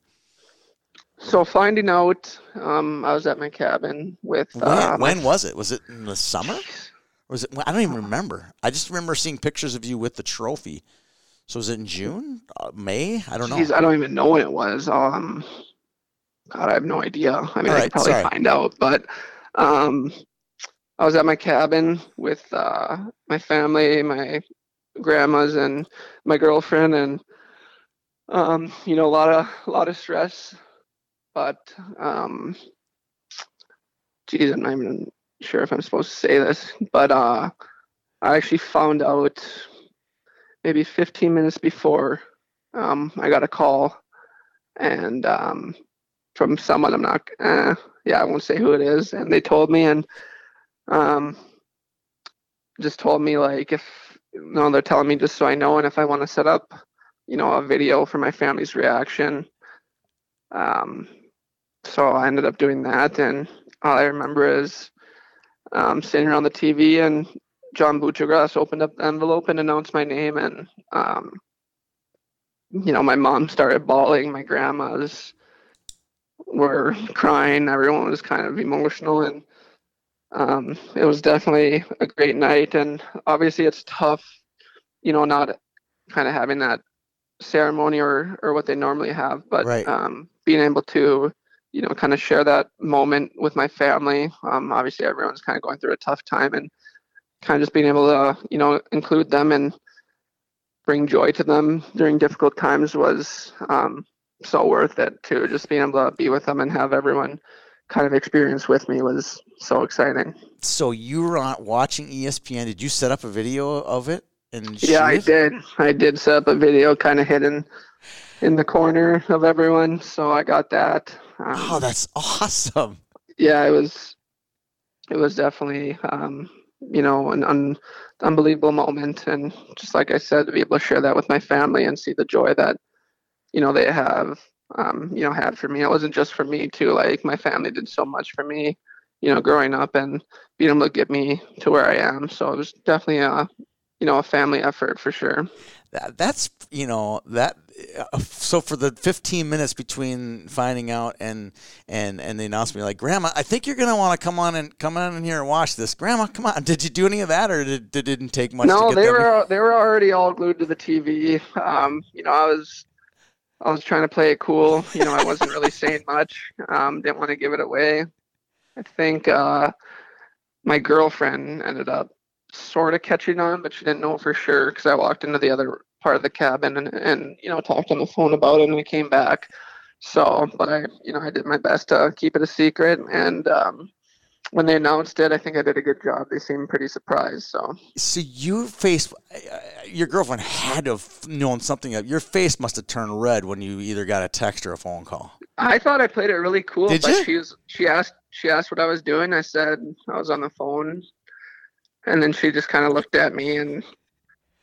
So, finding out, um, I was at my cabin with. Uh, when, when was it? Was it in the summer? Or was it? I don't even remember. I just remember seeing pictures of you with the trophy. So, was it in June, uh, May? I don't Jeez, know. I don't even know when it was. Um, God, I have no idea. I mean, right, I could probably sorry. find out, but um, I was at my cabin with uh, my family, my grandmas, and my girlfriend, and um, you know, a lot of a lot of stress. But um, geez, I'm not even sure if I'm supposed to say this, but uh, I actually found out maybe 15 minutes before um, I got a call, and um, from someone I'm not. Uh, yeah, I won't say who it is. And they told me and um, just told me like if you no, know, they're telling me just so I know, and if I want to set up, you know, a video for my family's reaction. Um, so I ended up doing that, and all I remember is um, sitting around the TV, and John Buccigross opened up the envelope and announced my name, and um, you know, my mom started bawling, my grandma's were crying. Everyone was kind of emotional, and um, it was definitely a great night. And obviously, it's tough, you know, not kind of having that ceremony or or what they normally have, but right. um, being able to, you know, kind of share that moment with my family. Um, obviously, everyone's kind of going through a tough time, and kind of just being able to, you know, include them and bring joy to them during difficult times was um, so worth it too. Just being able to be with them and have everyone kind of experience with me was so exciting. So you were on watching ESPN. Did you set up a video of it? And yeah, I did. I did set up a video, kind of hidden in the corner of everyone. So I got that. Um, oh, that's <laughs> awesome. Yeah, it was. It was definitely, um, you know, an un, unbelievable moment, and just like I said, to be able to share that with my family and see the joy that you know they have um, you know had for me. It wasn't just for me too. Like my family did so much for me, you know, growing up and being able to get me to where I am. So it was definitely a you know a family effort for sure. That, that's you know that uh, so for the 15 minutes between finding out and and and the announcement like grandma i think you're going to want to come on and come on in here and watch this grandma come on did you do any of that or did, it didn't take much no they were they were already all glued to the tv um, you know i was I was trying to play it cool. You know, I wasn't really <laughs> saying much. Um, didn't want to give it away. I think uh, my girlfriend ended up sort of catching on, but she didn't know for sure because I walked into the other part of the cabin and, and you know talked on the phone about it, and we came back. So, but I, you know, I did my best to keep it a secret, and um, when they announced it, I think I did a good job. They seemed pretty surprised. So, so you face, uh, your girlfriend had to have known something. Your face must have turned red when you either got a text or a phone call. I thought I played it really cool. Did but you? She was. She asked. She asked what I was doing. I said I was on the phone, and then she just kind of looked at me and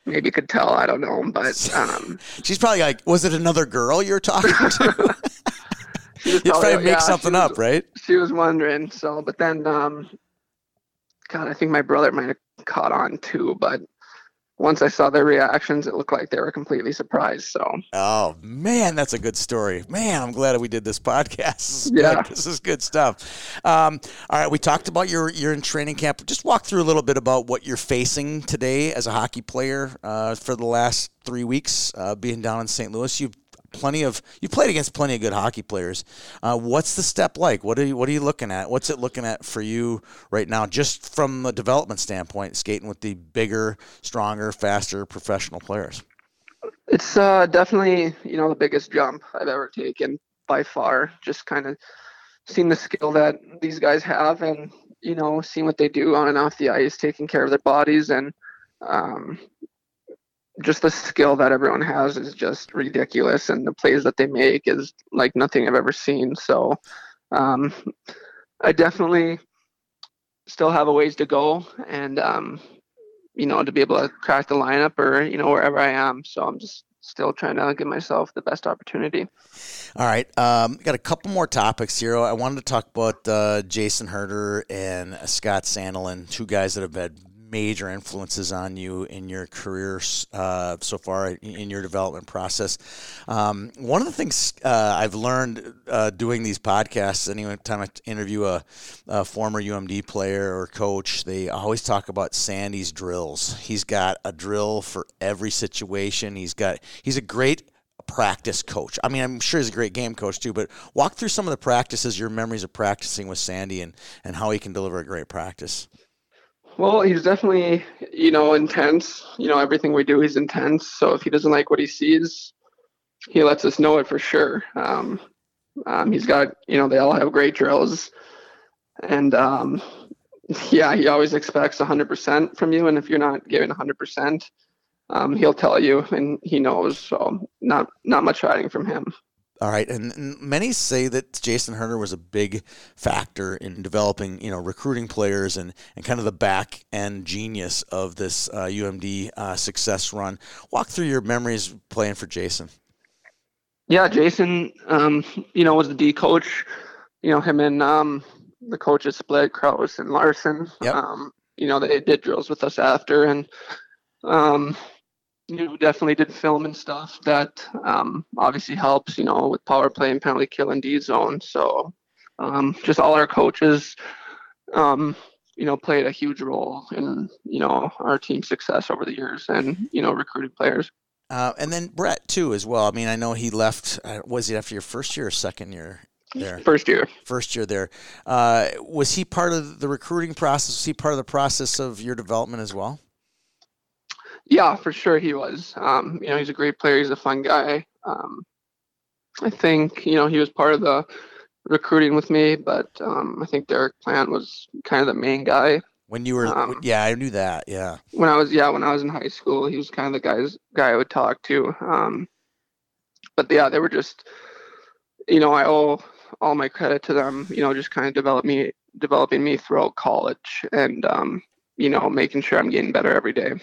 maybe could tell. I don't know, but <laughs> um, she's probably like, "Was it another girl you're talking to?" <laughs> <laughs> you try to make yeah, something was, up, right? She was wondering. So, but then, um, God, I think my brother might have caught on too. But once I saw their reactions, it looked like they were completely surprised. So, oh man, that's a good story. Man, I'm glad we did this <laughs> podcast. This yeah, good. this is good stuff. Um, all right, we talked about your you're in training camp. Just walk through a little bit about what you're facing today as a hockey player uh, for the last three weeks, uh, being down in St. Louis. You've plenty of you played against plenty of good hockey players. Uh, what's the step like? What are you What are you looking at? What's it looking at for you right now, just from a development standpoint, skating with the bigger, stronger, faster professional players? It's uh, definitely you know the biggest jump I've ever taken by far. Just kind of seeing the skill that these guys have, and you know seeing what they do on and off the ice, taking care of their bodies, and um, just the skill that everyone has is just ridiculous, and the plays that they make is like nothing I've ever seen. So um, I definitely still have a ways to go, and um, you know to be able to crack the lineup or you know wherever I am. So I'm just still trying to give myself the best opportunity. All right, um, got a couple more topics here. I wanted to talk about uh, Jason Herter and Scott Sandelin, two guys that have had major influences on you in your career uh, so far in your development process. Um, one of the things uh, I've learned uh, doing these podcasts, anytime I interview a, a, former UMD player or coach, they always talk about Sandy's drills. He's got a drill for every situation. He's got he's a great practice coach. I mean, I'm sure he's a great game coach too, but walk through some of the practices, your memories of practicing with Sandy and, and how he can deliver a great practice. Well, he's definitely, you know, intense. You know, everything we do, he's intense. So if he doesn't like what he sees, he lets us know it for sure. Um, um, he's got, you know, they all have great drills, and um, yeah, he always expects 100% from you. And if you're not giving 100%, um, he'll tell you, and he knows. So not not much hiding from him. All right, and, many say that Jason Herter was a big factor in developing, you know, recruiting players and, and kind of the back end genius of this uh, UMD uh, success run. Walk through your memories playing for Jason. Yeah, Jason, um, you know, was the D coach. You know, him and um, the coaches split, Kraus and Larson. Yep. Um, you know, they did drills with us after, and um, you definitely did film and stuff that um, obviously helps, you know, with power play and penalty kill and D zone. So um, just all our coaches, um, you know, played a huge role in, you know, our team success over the years and, you know, recruiting players. Uh, and then Brett too, as well. I mean, I know he left. Uh, was it after your first year or second year there? First year. First year there. Uh, was he part of the recruiting process? Was he part of the process of your development as well? Yeah, for sure he was. Um, you know, he's a great player. He's a fun guy. Um, I think you know he was part of the recruiting with me, but um, I think Derek Plant was kind of the main guy. When you were, um, yeah, I knew that. Yeah. When I was, yeah, when I was in high school, he was kind of the guy's guy I would talk to. Um, but yeah, they were just, you know, I owe all my credit to them. You know, just kind of develop me, developing me throughout college, and um, you know, making sure I'm getting better every day.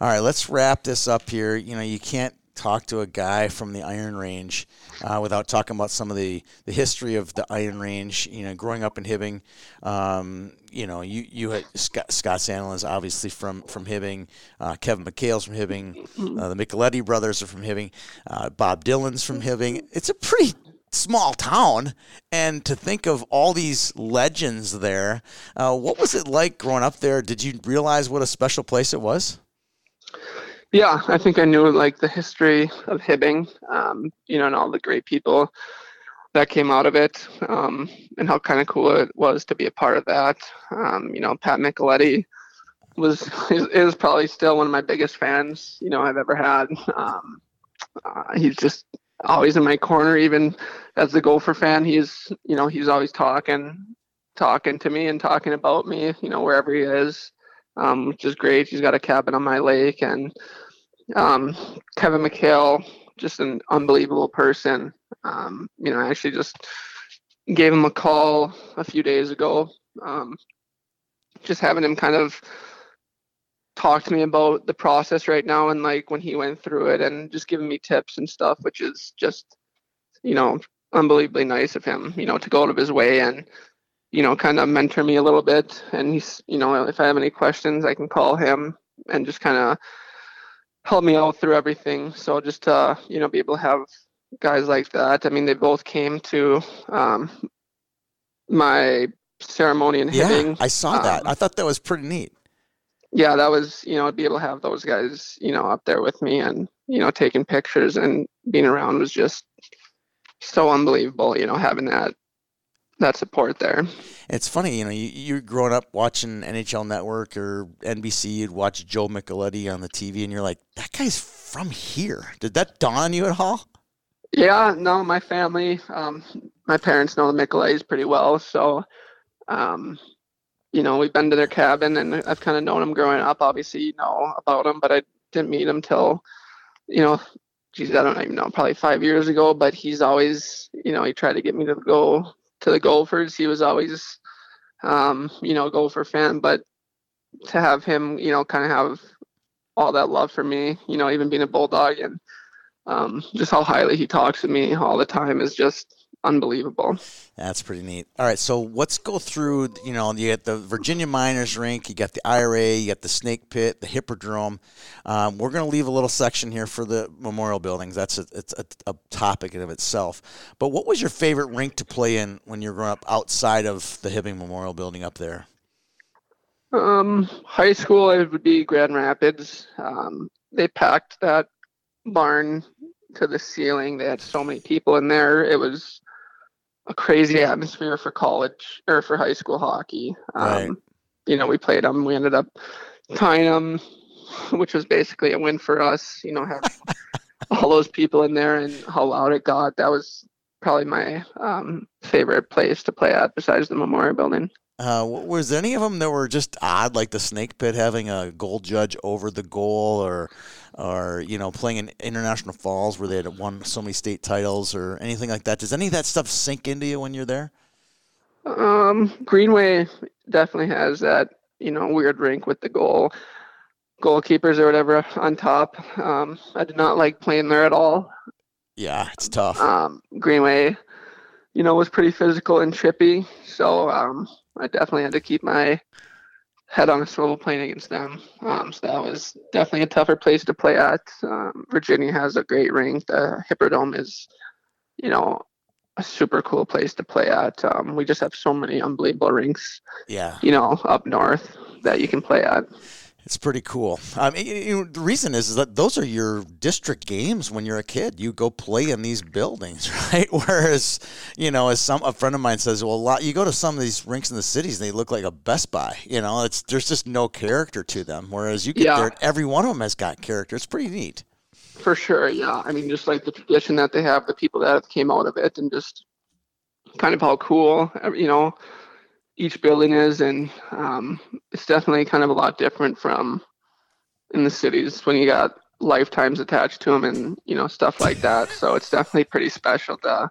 All right, let's wrap this up here. You know, you can't talk to a guy from the Iron Range uh, without talking about some of the, the history of the Iron Range. You know, growing up in Hibbing, um, you know, you you had Scott, Scott Sandelin is obviously from from Hibbing. Uh, Kevin McHale's from Hibbing. Uh, the Micheletti brothers are from Hibbing. Uh, Bob Dylan's from Hibbing. It's a pretty small town and to think of all these legends there uh, what was it like growing up there did you realize what a special place it was yeah, I think I knew like the history of Hibbing, um, you know, and all the great people that came out of it, um, and how kind of cool it was to be a part of that. Um, you know, Pat Micheletti was is, is, probably still one of my biggest fans, you know, I've ever had. Um, uh, he's just always in my corner, even as the Gopher fan. He's, you know, he's always talking, talking to me and talking about me, you know, wherever he is um, which is great. He's got a cabin on my lake, and um, Kevin McHale, just an unbelievable person. Um, you know, I actually just gave him a call a few days ago, um, just having him kind of talk to me about the process right now and like when he went through it and just giving me tips and stuff, which is just, you know, unbelievably nice of him, you know, to go out of his way and you know, kind of mentor me a little bit. And he's, you know, if I have any questions, I can call him and just kind of help me out through everything. So just to, you know, be able to have guys like that. I mean, they both came to um, my ceremony in yeah. I saw that. Um, I thought that was pretty neat. Yeah, that was, you know, to be able to have those guys, you know, up there with me and, you know, taking pictures and being around was just so unbelievable. You know, having that that support there. It's funny, you know, you, you're growing up watching NHL Network or NBC, you'd watch Joe Micheletti on the TV, and you're like, that guy's from here. Did that dawn on you at all? Yeah, no, my family, um, my parents know the Michelettis pretty well, so, um, you know, we've been to their cabin, and I've kind of known them growing up. Obviously, you know about them, but I didn't meet him till, you know, geez, I don't even know, probably five years ago. But he's always, you know, he tried to get me to go to the Gophers. He was always, um, you know, a Gopher fan, but to have him, you know, kind of have all that love for me, you know, even being a Bulldog and um, just how highly he talks to me all the time is just unbelievable. That's pretty neat. All right, so let's go through. You know, you got the Virginia Miners Rink, you got the IRA, you got the Snake Pit, the Hippodrome. Um, we're going to leave a little section here for the memorial buildings. That's a, it's a, a, topic in of itself. But what was your favorite rink to play in when you were growing up outside of the Hibbing Memorial Building up there? Um, high school, it would be Grand Rapids. Um, they packed that barn to the ceiling. They had so many people in there. It was a crazy atmosphere for college or for high school hockey. Right. Um, you know, we played them. We ended up tying them, which was basically a win for us. You know, have <laughs> all those people in there and how loud it got. That was probably my um, favorite place to play at, besides the Memorial Building. Uh, was any of them that were just odd, like the Snake Pit having a goal judge over the goal, or, or you know, playing in International Falls where they had won so many state titles, or anything like that? Does any of that stuff sink into you when you're there? Um, Greenway definitely has that, you know, weird rink with the goal goalkeepers or whatever on top. Um, I did not like playing there at all. Yeah, it's tough. Um, Greenway, you know, was pretty physical and trippy, so um, I definitely had to keep my head on a swivel playing against them. Um, so that was definitely a tougher place to play at. Um, Virginia has a great rink. The Hippodrome is, you know, a super cool place to play at. Um, we just have so many unbelievable rinks. Yeah. You know, up north that you can play at. It's pretty cool. Um, you know, the reason is, is that those are your district games when you're a kid. You go play in these buildings, <laughs> right? Whereas, you know, as some a friend of mine says, well, a lot you go to some of these rinks in the cities, and they look like a Best Buy. You know, it's there's just no character to them. Whereas you get Yeah. there, every one of them has got character. It's pretty neat. For sure, yeah. I mean, just like the tradition that they have, the people that came out of it, and just kind of how cool, you know, each building is, and um, it's definitely kind of a lot different from in the cities when you got lifetimes attached to them and you know stuff like that. So it's definitely pretty special to,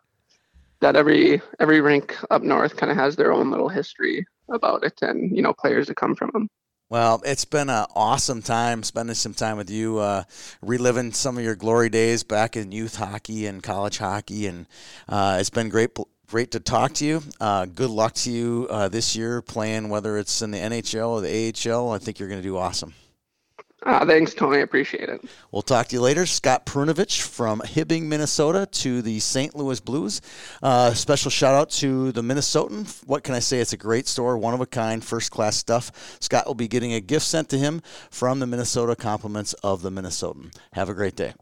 that every every rink up north kind of has their own little history about it, and you know players that come from them. Well, it's been an awesome time spending some time with you, uh, reliving some of your glory days back in youth hockey and college hockey, and uh, it's been great. Great to talk to you. Uh, good luck to you uh, this year playing, whether it's in the NHL or the AHL. I think you're going to do awesome. Uh, thanks, Tony. I appreciate it. We'll talk to you later. Scott Perunovich from Hibbing, Minnesota to the St. Louis Blues. Uh, special shout out to the Minnesotan. What can I say? It's a great store, one of a kind, first class stuff. Scott will be getting a gift sent to him from the Minnesota Compliments of the Minnesotan. Have a great day.